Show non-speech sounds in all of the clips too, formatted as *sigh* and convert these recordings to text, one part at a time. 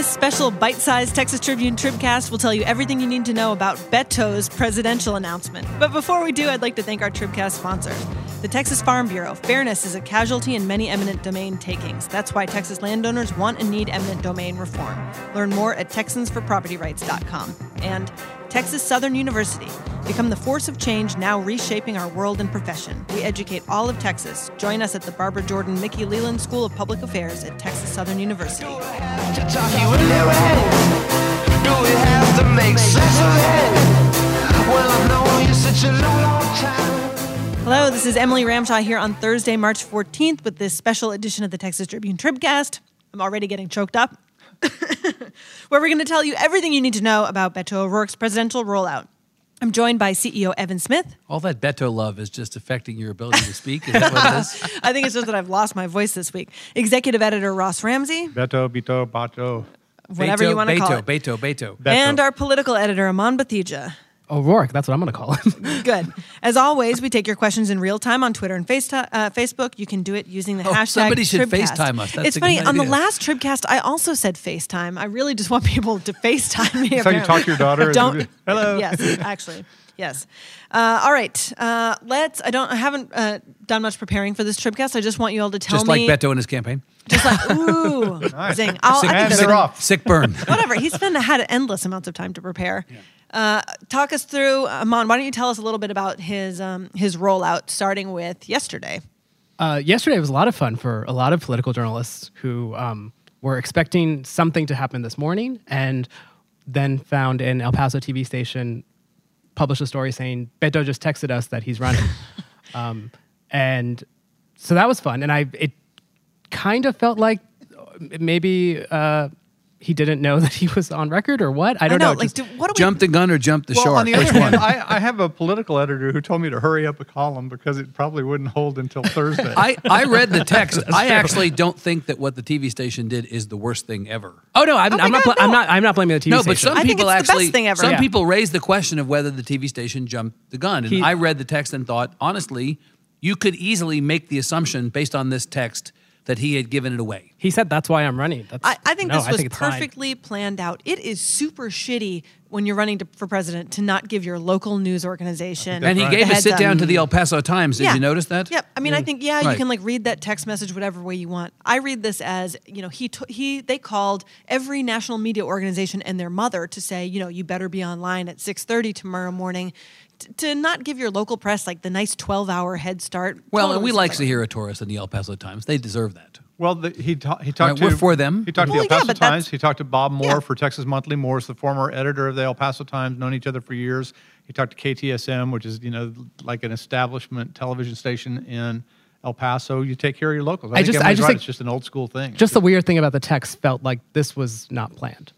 this special bite sized Texas Tribune Tribcast will tell you everything you need to know about Beto's presidential announcement. But before we do, I'd like to thank our Tribcast sponsor. The Texas Farm Bureau. Fairness is a casualty in many eminent domain takings. That's why Texas landowners want and need eminent domain reform. Learn more at TexansForPropertyRights.com. And Texas Southern University. Become the force of change now reshaping our world and profession. We educate all of Texas. Join us at the Barbara Jordan Mickey Leland School of Public Affairs at Texas Southern University. To talk you in their head. Do we have to make sense of it? Well, I've known you such a long, long time. Hello, this is Emily Ramshaw here on Thursday, March 14th with this special edition of the Texas Tribune Tribcast. I'm already getting choked up. *laughs* Where we're going to tell you everything you need to know about Beto O'Rourke's presidential rollout. I'm joined by CEO Evan Smith. All that Beto love is just affecting your ability to speak. Is that what it is? *laughs* I think it's just that I've lost my voice this week. Executive editor Ross Ramsey, Beto, Bito, Bato. whatever Beto, you want to call Beto, it. Beto, Beto. Beto. And our political editor Aman Batheja. O'Rourke, that's what I'm going to call him. *laughs* Good. As always, we take your questions in real time on Twitter and Face uh, Facebook. You can do it using the Oh, hashtag somebody should Tribcast. FaceTime us. That's it's a funny. good On the last Tribcast, I also said FaceTime. I really just want people to FaceTime me. how you apparently. talk to your daughter? Don't. Hello. Yes, actually. Yes. Uh, all right. Uh, let's. I don't. I haven't uh, done much preparing for this Tribcast. I just want you all to tell me Just like me. Beto in his campaign. Just like *laughs* ooh, zing. I'll, I think And that's- they're off. Sick burn. *laughs* whatever. He's been had endless amounts of time to prepare. Uh, talk us through, Aman. Why don't you tell us a little bit about his um, his rollout, starting with yesterday? Uh, yesterday was a lot of fun for a lot of political journalists who um, were expecting something to happen this morning and then found an El Paso TV station published a story saying Beto just texted us that he's running. *laughs* um, and so that was fun. And I it kind of felt like maybe uh, he didn't know *laughs* that he was on record or what. I don't know. Like, just- do, what do we? Jump the gun or jump the Well, shark? on the other one? hand, I, I have a political editor who told me to hurry up a column because it probably wouldn't hold until Thursday. I, I read the *laughs* text. I actually don't think that what the TV station did is the worst thing ever. oh no, I'm, Oh I'm not. God, bl- I'm not. I'm not blaming the TV station. No, station. but some I think people it's the best actually, thing ever. some Yeah. people raised the question of whether the TV station jumped the gun, and He- I read the text and thought, honestly, you could easily make the assumption based on this text that he had given it away. He said that's why I'm running. That's, I, I think no, this was it's fine. perfectly planned out. It is super shitty when you're running to, for president to not give your local news organization. And he right. gave a sit up. down to the El Paso Times. Did Yeah. you notice that? Yep. I mean, I think yeah, you can like read that text message whatever way you want. I read this as you know he t- he they called every national media organization and their mother to say you know you better be online at six thirty tomorrow morning. T- To not give your local press like the nice twelve-hour head start. Well, Totally and we seems like like- to hear a tourist in the El Paso Times. They deserve that. well, the, he, ta- he Right, talked to we're for them. He talked Well, to the El Paso but that's- Times. He talked to Bob Moore Yeah. for Texas Monthly. Moore's the former editor of the El Paso Times, known each other for years. He talked to KTSM, which is you know like an establishment television station in El Paso. You take care of your locals. I, I think just- I just right. think- it's just an old school thing. Just the weird thing about the text felt like this was not planned.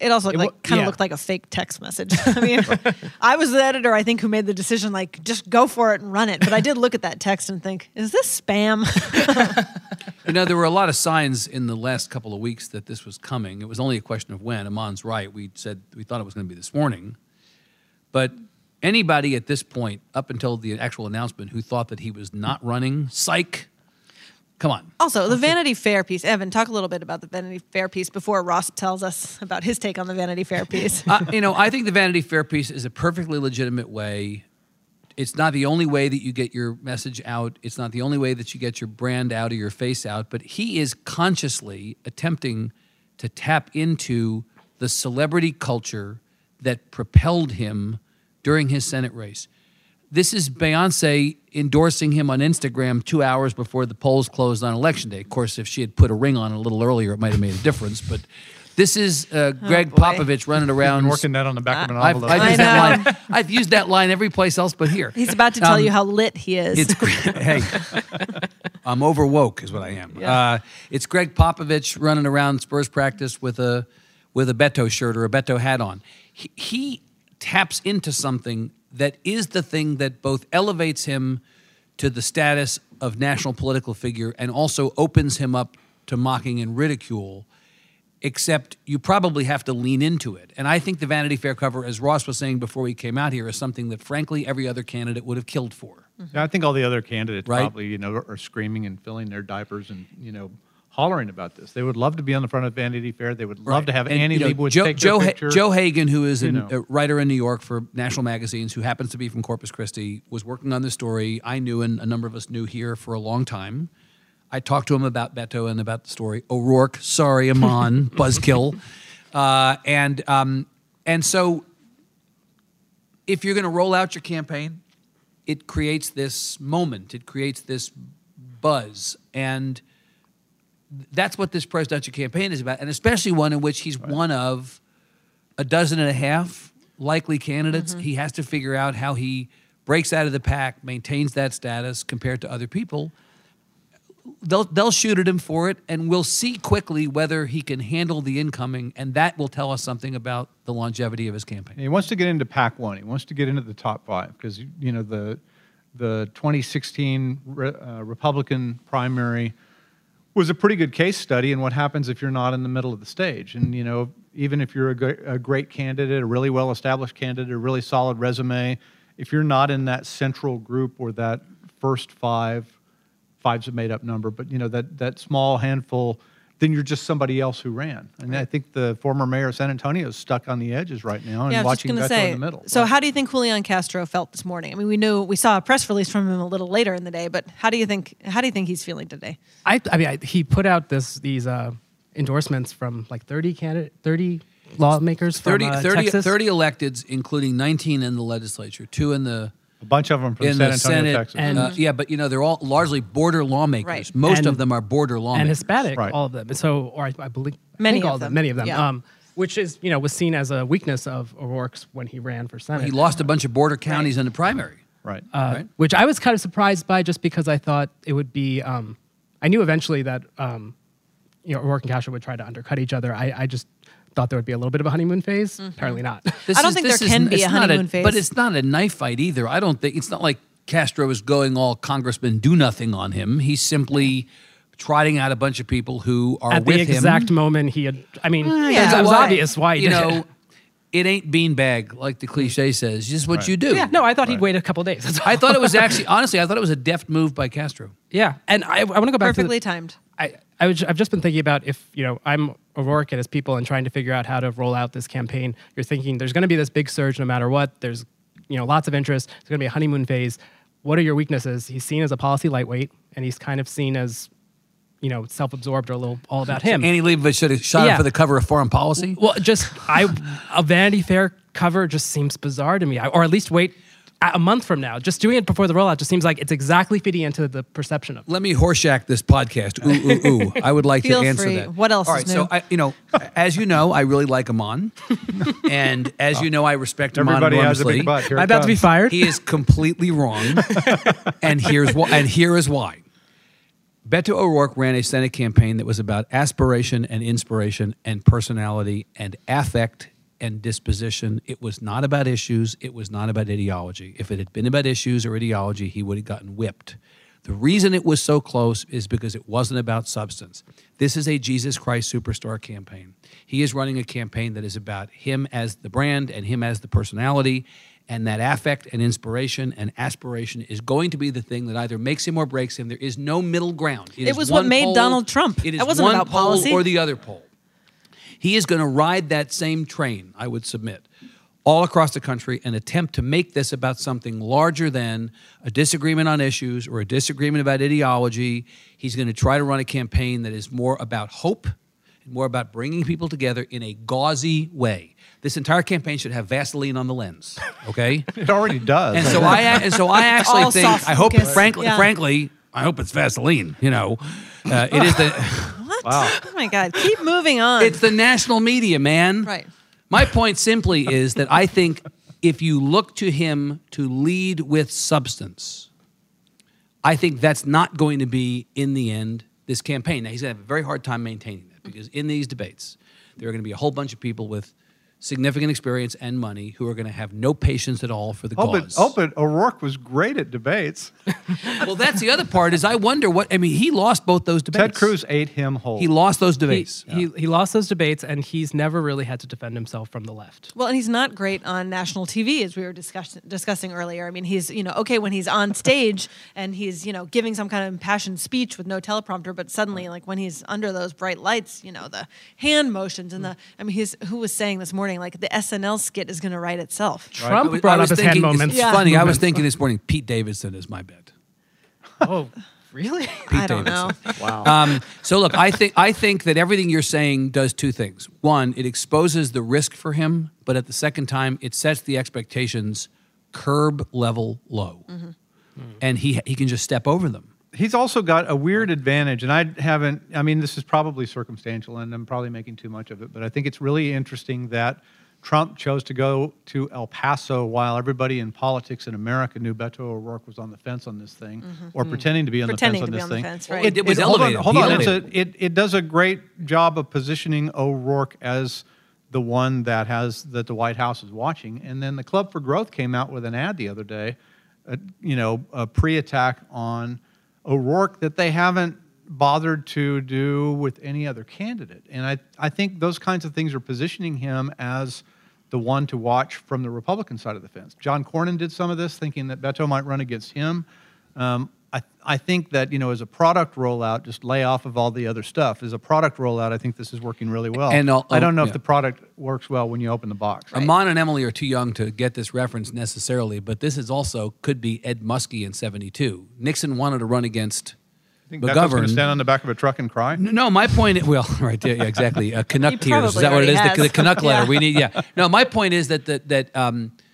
It also It like wa- kind of yeah. looked like a fake text message. *laughs* I mean, *laughs* I was the editor, I think, who made the decision like just go for it and run it. But I did look at that text and think, is this spam? *laughs* You know, there were a lot of signs in the last couple of weeks that this was coming. It was only a question of when. Aman's right. We said we thought it was going to be this morning. But anybody at this point, up until the actual announcement, who thought that he was not running, psych. Come on. Also, the Vanity Fair piece. Evan, talk a little bit about the Vanity Fair piece before Ross tells us about his take on the Vanity Fair piece. *laughs* uh, you know, I think the Vanity Fair piece is a perfectly legitimate way. It's not the only way that you get your message out. It's not the only way that you get your brand out or your face out. But he is consciously attempting to tap into the celebrity culture that propelled him during his Senate race. This is Beyonce endorsing him on Instagram two hours before the polls closed on election day. Of course, if she had put a ring on a little earlier, it might have made a difference. But this is uh, Greg Oh, boy. Popovich running around. Been working that on the back of an I've, envelope. I've, used that line, I've used that line every place else but here. He's about to tell Um, you how lit he is. It's *laughs* hey, I'm over woke, is what I am. Uh, it's Greg Popovich running around Spurs practice with a with a Beto shirt or a Beto hat on. He, he taps into something that is the thing that both elevates him to the status of national political figure and also opens him up to mocking and ridicule except you probably have to lean into it. And I think the Vanity Fair cover, as Ross was saying before we came out here, is something that frankly every other candidate would have killed for. Yeah, I think all the other candidates Right. probably, you know, are screaming and filling their diapers and, you know, hollering about this. They would love to be on the front of Vanity Fair. They would love to have And, Annie you know, Leibovitz Joe, take Joe, their picture. Joe Hagan, who is an- a writer in New York for national magazines, who happens to be from Corpus Christi, was working on this story. I knew, and a number of us knew here for a long time. I talked to him about Beto and about the story. O'Rourke, sorry, Aman, *laughs* buzzkill, uh, and um, and so if you're going to roll out your campaign, it creates this moment. It creates this buzz, and that's what this presidential campaign is about, and especially one in which he's one of a dozen and a half likely candidates. He has to figure out how he breaks out of the pack, maintains that status compared to other people. They'll they'll shoot at him for it, and we'll see quickly whether he can handle the incoming, and that will tell us something about the longevity of his campaign. He wants to get into Pac one. He wants to get into the top five because you know the the 2016 re, uh, Republican primary was a pretty good case study in what happens if you're not in the middle of the stage. And you know, even if you're a, great candidate, a really well established candidate, a really solid resume, if you're not in that central group or that first five, five's a made up number, but you know that that small handful. Then you're just somebody else who ran, and I think the former mayor of San Antonio is stuck on the edges right now and Yeah, I was watching going to Beto say. in the middle. So, Right. how do you think Julian Castro felt this morning? I mean, we knew we saw a press release from him a little later in the day, but how do you think how do you think he's feeling today? I, I mean, I, he put out this these uh, endorsements from like 30 candidate, 30 lawmakers from uh, 30, Texas. 30 electeds, including 19 in the legislature, two in the a bunch of them from in San the Antonio, Senate. Texas. And- uh, yeah, but you know they're all largely border lawmakers. Right. Most And- of them are border lawmakers. and Hispanic, Right. all of them. So, or I, I believe I Many think all of of them, them, many of them. yeah. Um, which is you know was seen as a weakness of O'Rourke's when he ran for Senate. He lost a bunch of border counties in the primary. right. uh, right? which I was kind of surprised by, just because I thought it would be. Um, I knew eventually that um, you know O'Rourke and Castro would try to undercut each other. I, I just thought there would be a little bit of a honeymoon phase. Mm-hmm. Apparently not. This I don't is- think this there is- can be a not honeymoon phase. But it's not a knife fight either. I don't think it's not like Castro is going all Congressman do nothing on him. He's simply trotting out a bunch of people who are At with the him. exact moment he had, I mean, yeah, it was why? obvious why he you did know, it. it ain't beanbag like the cliche says. Just what you do. Yeah, no, I thought he'd wait a couple days. I thought it was actually honestly, I thought it was a deft move by Castro. yeah, and I, I want to go back Perfectly to the, timed. I, I was, I've just been thinking about if you know I'm O'Rourke and his people and trying to figure out how to roll out this campaign. You're thinking there's going to be this big surge no matter what. There's you know lots of interest. There's going to be a honeymoon phase. What are your weaknesses? He's seen as a policy lightweight, and he's kind of seen as you know self-absorbed or a little all about him. Annie Leibovitz should have shot him Yeah. for the cover of Foreign Policy. Well, just I a Vanity Fair cover just seems bizarre to me. I, or at least wait a a month from now. Just doing it before the rollout just seems like it's exactly fitting into the perception of. Let me horseshack this podcast. Ooh, ooh, ooh. *laughs* I would like to answer free. that. What else All is right, so? I, you know, as you know, I really like Aman, *laughs* and as you know, I respect Aman Everybody has a enormously. big butt. Here Am I it about to be fired? He is completely wrong, *laughs* and here's why. And here is why. Beto O'Rourke ran a Senate campaign that was about aspiration and inspiration and personality and affect and disposition. It was not about issues. It was not about ideology. If it had been about issues or ideology, he would have gotten whipped. The reason it was so close is because it wasn't about substance. This is a Jesus Christ superstar campaign. He is running a campaign that is about him as the brand and him as the personality. And that affect and inspiration and aspiration is going to be the thing that either makes him or breaks him. There is no middle ground. It is was what made pole- Donald Trump. It is That wasn't one about pole policy. or the other pole. He is going to ride that same train, I would submit, all across the country and attempt to make this about something larger than a disagreement on issues or a disagreement about ideology. He's going to try to run a campaign that is more about hope and more about bringing people together in a gauzy way. This entire campaign should have Vaseline on the lens, okay? *laughs* It already does. And so I and so I *laughs* actually All think I hope focus. frankly Yeah. frankly I hope it's Vaseline. You know, uh, it is the What? *laughs* *laughs* Wow. Oh my God! Keep moving on. it's the national media, man. Right. My point simply is that I think if you look to him to lead with substance, I think that's not going to be in the end this campaign. Now he's going to have a very hard time maintaining that because in these debates there are going to be a whole bunch of people with significant experience and money who are going to have no patience at all for the Oh, but, cause. oh, but O'Rourke was great at debates. *laughs* well, that's the other part. Is I wonder what I mean. He lost both those debates. Ted Cruz ate him whole. He lost those He, debates. he, he lost those debates, and he's never really had to defend himself from the left. Well, and he's not great on national TV, as we were discuss- discussing earlier. I mean, he's you know okay when he's on stage and he's you know giving some kind of impassioned speech with no teleprompter, but suddenly like when he's under those bright lights, you know the hand motions and the I mean, he's who was saying this morning like the SNL skit is going to write itself. Trump I was- brought I up was his hand thinking- moments. It's Yeah. funny. I was *laughs* thinking this morning. Pete Davidson is my bet. Oh, *laughs* really? I don't know. wow. *laughs* Um, so look, I think I think that everything you're saying does two things. One, it exposes the risk for him, but at the second time, it sets the expectations curb level low, and he he can just step over them. He's also got a weird advantage, and I haven't. I mean, this is probably circumstantial, and I'm probably making too much of it. But I think it's really interesting that Trump chose to go to El Paso while everybody in politics in America knew Beto O'Rourke was on the fence on this thing, or pretending to be on Pretending the fence be on this on the thing. fence, right. It- it was hold on, elevated. hold on. It's a, it, it does a great job of positioning O'Rourke as the one that has that the White House is watching. And then the Club for Growth came out with an ad the other day, uh, you know, a pre-attack on O'Rourke that they haven't bothered to do with any other candidate. And I, I think those kinds of things are positioning him as the one to watch from the Republican side of the fence. John Cornyn did some of this, thinking that Beto might run against him. Um, I, I think that you know, as a product rollout, just lay off of all the other stuff. As a product rollout, I think this is working really well. And I'll- I don't know yeah. if the product works well when you open the box. Aman and Emily are too young to get this reference necessarily, but this is also could be Ed Muskie in '72. Nixon wanted to run against I think Beto's going to stand on the back of a truck and cry. No, my point. Well, *laughs* right, yeah, yeah, exactly. Uh, Canuck He tears. Is that what it is? already The, the. Canuck letter. Yeah. We need. *laughs* Yeah. No, my point is that that that um, wh-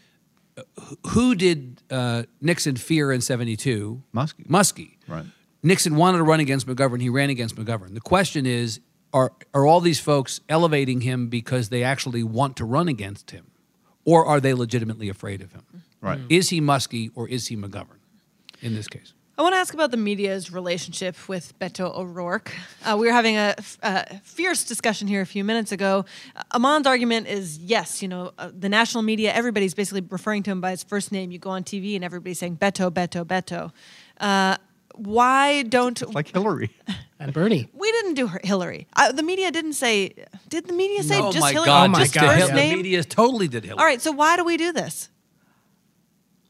who did uh, Nixon fear in '72? Muskie. Muskie. Right. Nixon wanted to run against McGovern. He ran against McGovern. The question is, are are all these folks elevating him because they actually want to run against him, or are they legitimately afraid of him? Right. Is he Muskie or is he McGovern? In this case. I want to ask about the media's relationship with Beto O'Rourke. Uh, we were having a, f- a fierce discussion here a few minutes ago. Uh, Aman's argument is yes, you know, uh, the national media, everybody's basically referring to him by his first name. You go on TV and everybody's saying Beto, Beto, Beto. Uh, why don't Like Hillary. *laughs* and Bernie. we didn't do her, Hillary? Uh, the media didn't say. Did the media say oh just my Hillary? God! Oh my just just God, the, first Hil- name. the media totally did Hillary. All right, so why do we do this?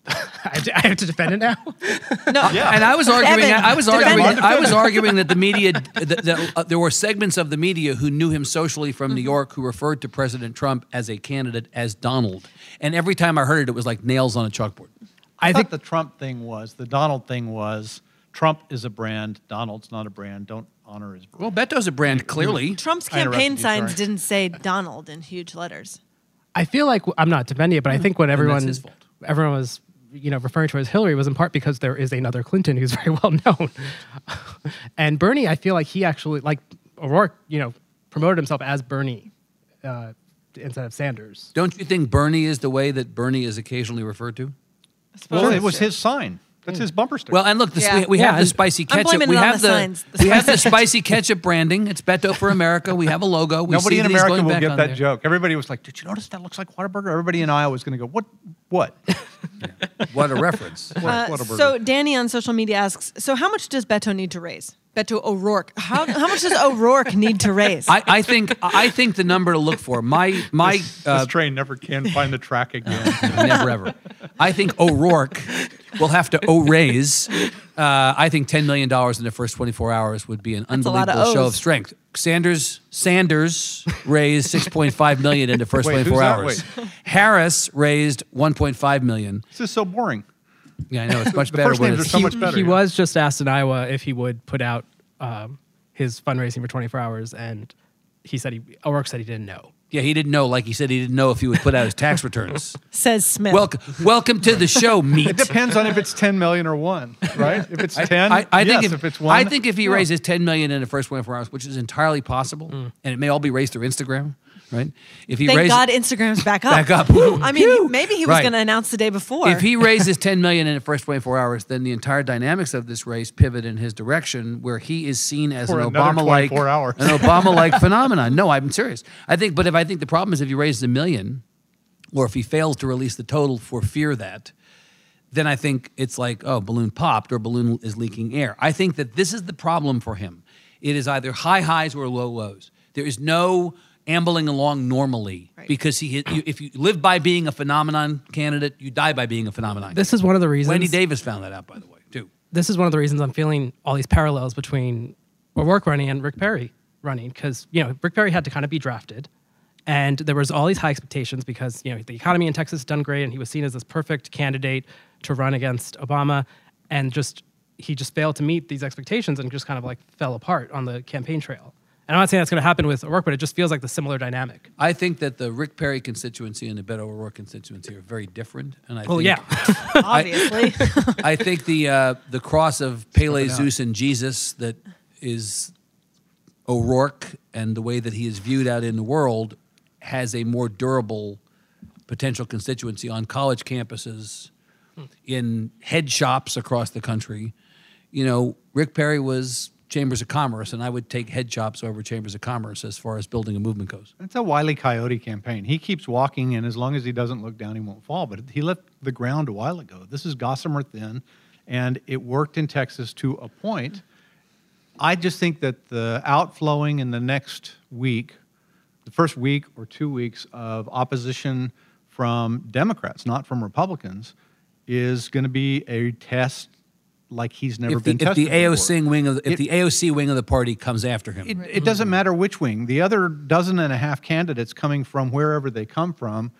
*laughs* I have to, I have to defend it now. *laughs* No, And I was arguing. Evan, I was arguing. it. I was arguing that the media, that, that uh, there were segments of the media who knew him socially from New mm-hmm. York, who referred to President Trump as a candidate as Donald. And every time I heard it, it was like nails on a chalkboard. I, I think the Trump thing was the Donald thing was Trump is a brand, Donald's not a brand. Don't honor his brand. Well, Beto's a brand, mm-hmm. clearly. Trump's campaign you, signs sorry. didn't say Donald in huge letters. I feel like I'm not defending it, but I mm-hmm. think when everyone his everyone was you know referring to as Hillary was in part because there is another Clinton who's *laughs* very well known, and Bernie. I feel like he actually like O'Rourke. You know, promoted himself as Bernie uh, instead of Sanders. Don't you think Bernie is the way that Bernie is occasionally referred to? Well, it was his sign. That's his bumper sticker. Well, and look, this, Yeah. we, we Yeah, have the and- spicy I'm ketchup. *laughs* We have the the. The we have the spicy ketchup branding. It's Beto for America. We have a logo. We Nobody see in that America will get that there. joke. Everybody was like, "Did you notice that looks like Whataburger?" Everybody in Iowa was going to go, "What? What?" *laughs* What a reference. *laughs* Uh, Whataburger. so Danny on social media asks, so how much does Beto need to raise? Beto O'Rourke. How, how much does O'Rourke need to raise? I, I think I think the number to look for. My my uh, this train never can find the track again. never ever. I think O'Rourke will have to O raise. Uh, I think ten million dollars in the first twenty four hours would be an a lot of unbelievable show of strength. Sanders Sanders raised six point five million in the first Wait, twenty four who's that? hours. Harris raised one point five million. this is so boring. Yeah, I know it's *laughs* much The better first when names are so he, much better. he yeah. was just asked in Iowa if he would put out um, his fundraising for 24 hours, and he said he O'Rourke said he didn't know. Yeah, he didn't know. Like he said, he didn't know if he would put out his tax returns. *laughs* Says Smith. welcome, welcome to the show, meat. It depends on if it's ten million or one, right? If it's ten, I, I think yes. if, it's one, I think if he no. raises ten million in the first 24 hours, which is entirely possible, Mm. and it may all be raised through Instagram. Right? If he Thank raises, God Instagram's back up. *laughs* Back up. I mean, maybe he was Right. going to announce the day before. if he *laughs* raises 10 million in the first 24 hours, then the entire dynamics of this race pivot in his direction, where he is seen as For an Obama-like, hours. an Obama-like *laughs* phenomenon. No, I'm serious. I think, but if I think the problem is if he raises a million, or if he fails to release the total for fear that, then I think it's like, oh, balloon popped or balloon is leaking air. I think that this is the problem for him. It is either high highs or low lows. There is no ambling along normally Right. because he, you- if you live by being a phenomenon candidate, you die by being a phenomenon. This is one of the reasons. Wendy Davis found that out, by the way, too. this is one of the reasons I'm feeling all these parallels between O'Rourke running and Rick Perry running because you know Rick Perry had to kind of be drafted, and there was all these high expectations because you know the economy in Texas has done great, and he was seen as this perfect candidate to run against Obama, and just he just failed to meet these expectations and just kind of like fell apart on the campaign trail. And I'm not saying that's going to happen with O'Rourke, but it just feels like the similar dynamic. I think that the Rick Perry constituency and the Beto O'Rourke constituency are very different. And I Well, think, yeah, *laughs* *laughs* obviously. I think the uh, the cross of Pele, Zeus, and Jesus that is O'Rourke and the way that he is viewed out in the world has a more durable potential constituency on college campuses, in head shops across the country. You know, Rick Perry was Chambers of Commerce, and I would take head shops over Chambers of Commerce as far as building a movement goes. It's a wily coyote campaign. He keeps walking, and as long as he doesn't look down, he won't fall. But he left the ground a while ago. This is gossamer thin, and it worked in Texas to a point. I just think that the outflowing in the next week, the first week or two weeks of opposition from Democrats, not from Republicans, is going to be a test like he's never if the, been if tested the before. AOC wing of the, if It- the AOC wing of the party comes after him, It, it doesn't mm-hmm. matter which wing. The other dozen and a half candidates coming from wherever they come from,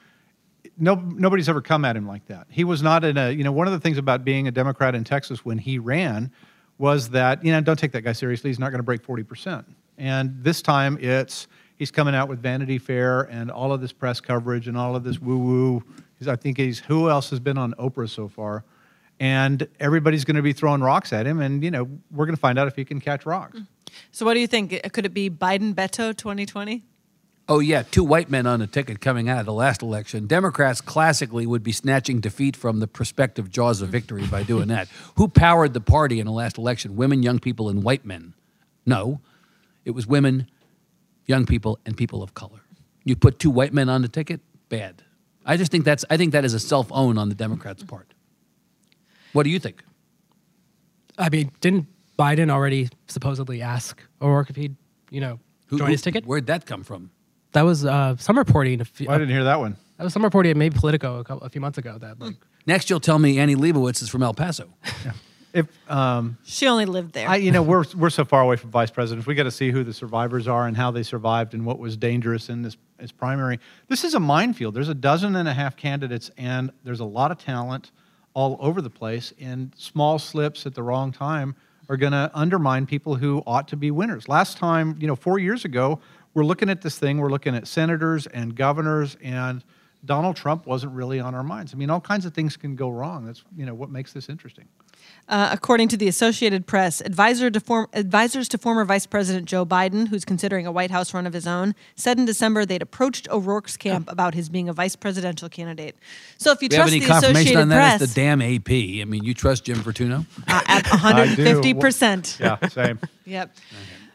no, nobody's ever come at him like that. He was not in a, you know, one of the things about being a Democrat in Texas when he ran was that, you know, don't take that guy seriously. He's not going to break 40%. And this time it's, he's coming out with Vanity Fair and all of this press coverage and all of this woo woo. I think he's, who else has been on Oprah so far? And everybody's going to be throwing rocks at him. And, you know, we're going to find out if he can catch rocks. so, what do you think? Could it be Biden Beto 2020? Oh yeah, two white men on a ticket coming out of the last election. Democrats classically would be snatching defeat from the prospective jaws of victory by doing that. Who powered the party in the last election? Women, young people, and white men. No, it was women, young people, and people of color. You put two white men on the ticket, bad. I just think that's. I think that is a self own on the Democrats' part. What do you think? I mean, didn't Biden already supposedly ask O'Rourke if he'd you know Who- join who- his ticket? Where'd that come from? That was uh, some reporting. A few, I didn't hear that one. that was some reporting at maybe Politico a, couple, a few months ago that like Next, you'll tell me Annie Leibovitz is from El Paso. If um, She only lived there. I, you know, we're we're so far away from vice presidents. We got to see who the survivors are and how they survived and what was dangerous in this this primary. This is a minefield. There's a dozen and a half candidates, and there's a lot of talent all over the place. And small slips at the wrong time are going to undermine people who ought to be winners. Last time, you know, four years ago, we're looking at this thing. We're looking at senators and governors and. Donald Trump wasn't really on our minds. I mean, all kinds of things can go wrong. That's you know what makes this interesting. Uh, according to the Associated Press, advisor to form, advisors to former Vice President Joe Biden, who's considering a White House run of his own, said in December they'd approached O'Rourke's camp about his being a vice presidential candidate. So if you Do you have trust any the confirmation Associated on that? Press, It's the damn AP. I mean, you trust Jim Vertuno? uh, at *laughs* 150%. Yeah, same. *laughs* Yep.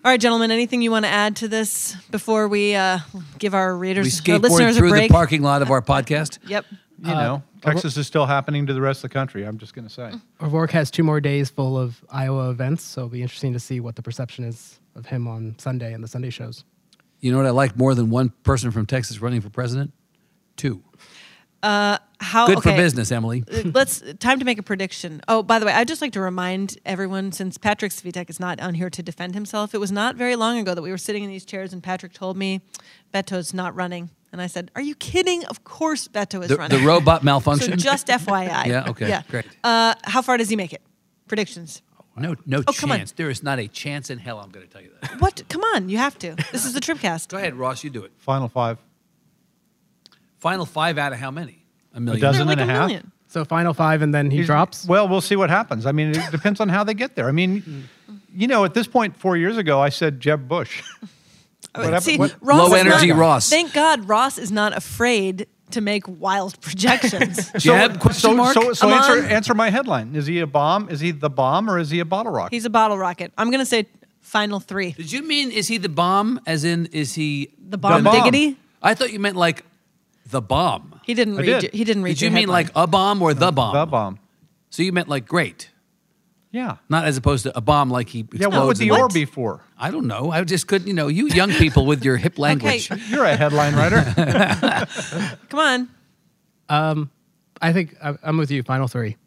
All right, gentlemen, anything you want to add to this before we uh, give our readers, We our skateboard listeners a through the parking lot of our podcast. Yep. You uh, know, Texas is still happening to the rest of the country. I'm just going to say. Mm. O'Rourke has two more days full of Iowa events, so it'll be interesting to see what the perception is of him on Sunday and the Sunday shows. You know what I like more than one person from Texas running for president? Two. Uh, how, Good for business, Emily. Uh, Let's time to make a prediction. Oh, by the way, I'd just like to remind everyone, since Patrick Svitek is not on here to defend himself, it was not very long ago that we were sitting in these chairs and Patrick told me Beto's not running, and I said, "Are you kidding? Of course Beto is The, running." the robot malfunction. *laughs* so malfunction? just FYI. *laughs* Yeah, okay, Yeah. great. Uh, how far does he make it? Predictions. no no Oh, come on. chance. There is not a chance in hell I'm going to tell you that. *laughs* What? Come on, you have to. This is the Tribcast. Go ahead, Ross, you do it. Final five. Final five out of how many? A million. A dozen. Like and a half? million. So final five, and then he He's- drops. Well, we'll see what happens. I mean, it depends on how they get there. I mean, you know, at this point, four years ago, I said Jeb Bush. Whatever- See, what- Ross Low energy not- Ross. Thank God Ross is not afraid to make wild *laughs* projections. *laughs* Jeb, question so, mark? so, so I'm answer, on. answer my headline. Is he a bomb? Is he the bomb or is he a bottle rocket? He's a bottle rocket. I'm gonna say final three. Did you mean is he the bomb? As in, is he The bomb bomb. diggity. I thought you meant like the bomb. He didn't I read. did. your- He didn't read. Did you mean headline. like a bomb or the bomb? the bomb. So you meant like great, Yeah. not as opposed to a bomb like he explodes. Yeah, what would the in- or be for? I don't know. I just couldn't. You know, you young people with your hip *laughs* language. You're a headline writer. *laughs* Come on. Um, I think I- I'm with you. Final three.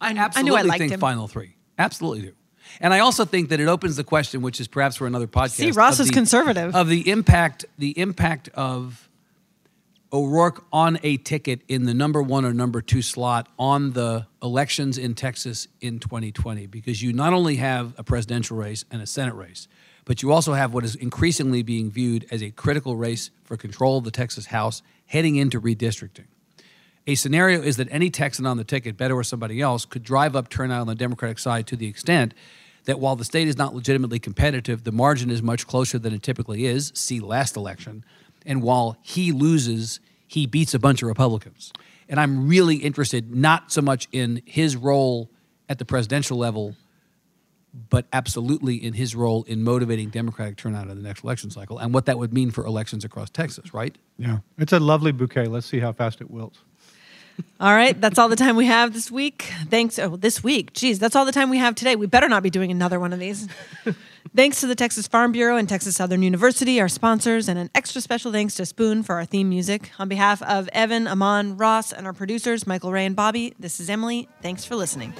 I knew I absolutely liked think him. final three. Absolutely do. And I also think that it opens the question, which is perhaps for another podcast. See, Ross is the- conservative. Of the impact, the impact of O'Rourke on a ticket in the number one or number two slot on the elections in Texas in 2020, because you not only have a presidential race and a Senate race, but you also have what is increasingly being viewed as a critical race for control of the Texas House heading into redistricting. A scenario is that any Texan on the ticket, Beto or somebody else, could drive up turnout on the Democratic side to the extent that while the state is not legitimately competitive, the margin is much closer than it typically is. See last election. And while he loses, he beats a bunch of Republicans. And I'm really interested not so much in his role at the presidential level, but absolutely in his role in motivating Democratic turnout in the next election cycle and what that would mean for elections across Texas, right? yeah. It's a lovely bouquet. Let's see how fast it wilts. All right, that's all the time we have this week. Thanks. Oh, this week. Geez, that's all the time we have today. We better not be doing another one of these. *laughs* thanks to the Texas Farm Bureau and Texas Southern University, our sponsors, and an extra special thanks to Spoon for our theme music. On behalf of Evan, Aman, Ross, and our producers, Michael Ray and Bobby, this is Emily. Thanks for listening.